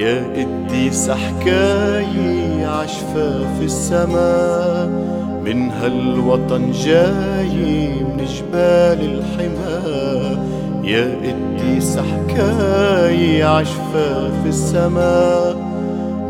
يا قديس حكاية عشفاف السما من هالوطن جاي من جبال الحما يا قديس حكاية عشفاف السما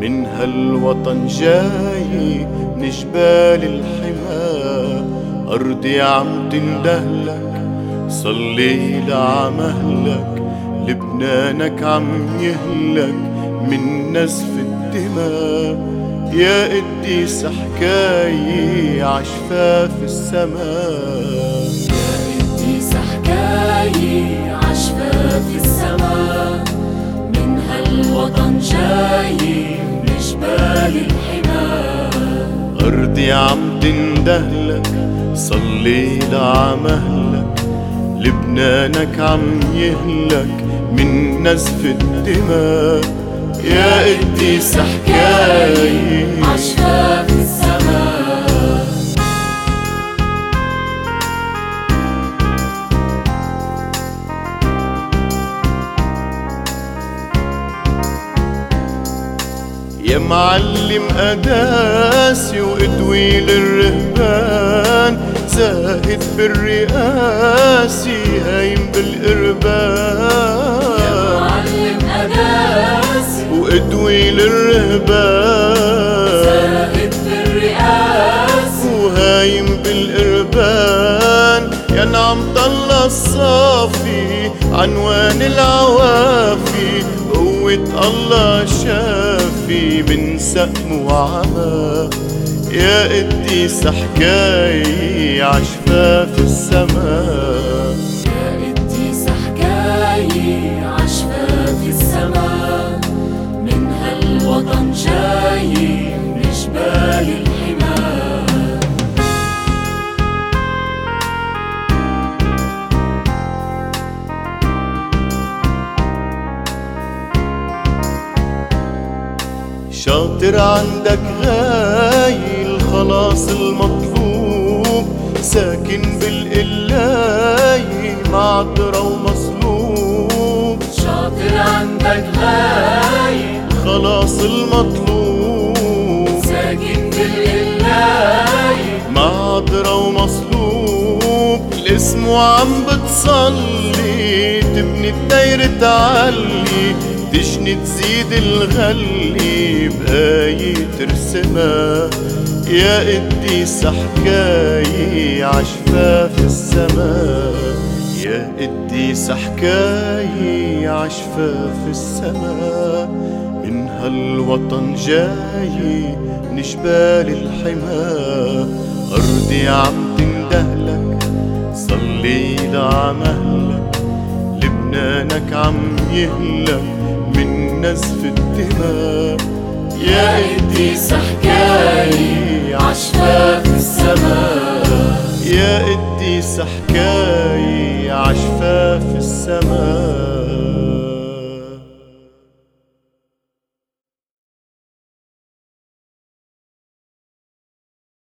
من هالوطن جاي من جبال الحما أرضي عم تندهلك صلي لعمهلك لبنانك عم يهلك. من نزف الدماء. يا قديس حكاية عشفاف السماء. يا قديس حكاية عشفاف السما من هالوطن جاي من جبال الحما أرضي عم تندهلك صلي لعمهلك لبنانك عم يهلك من نزف الدماء. يا قديس حكاية عشفاف السما يا معلم أداسي وإدوي للرهبان زاهد بالرئاسي هايم بالإربان نعم طلع الصافي عنوان العوافي قوة الله شافي من سقم وعمى يا قديس حكاية عشفاف السماء. شاطر عندك غاي الخلاص المطلوب. ساكن بالقلاي معذرة ومصلوب. شاطر عندك غاي خلاص المطلوب. ساكن بالقلاي معذرة ومصلوب. الاسم وعم بتصلي تبني الدايرة تعلي. تجني تزيد الغلي بآية ترسمها يا قديس حكاية عشفاف السماء يا قديس حكاية عشفاف السماء من هالوطن جاي من جبال الحما أرضي عم تندهلك صلي لعمهلك لبنانك عم يهلك. من نزف الدماء. يا انتي سحكاي عشفاء في السماء. يا انتي سحكاي عشفاء في السماء.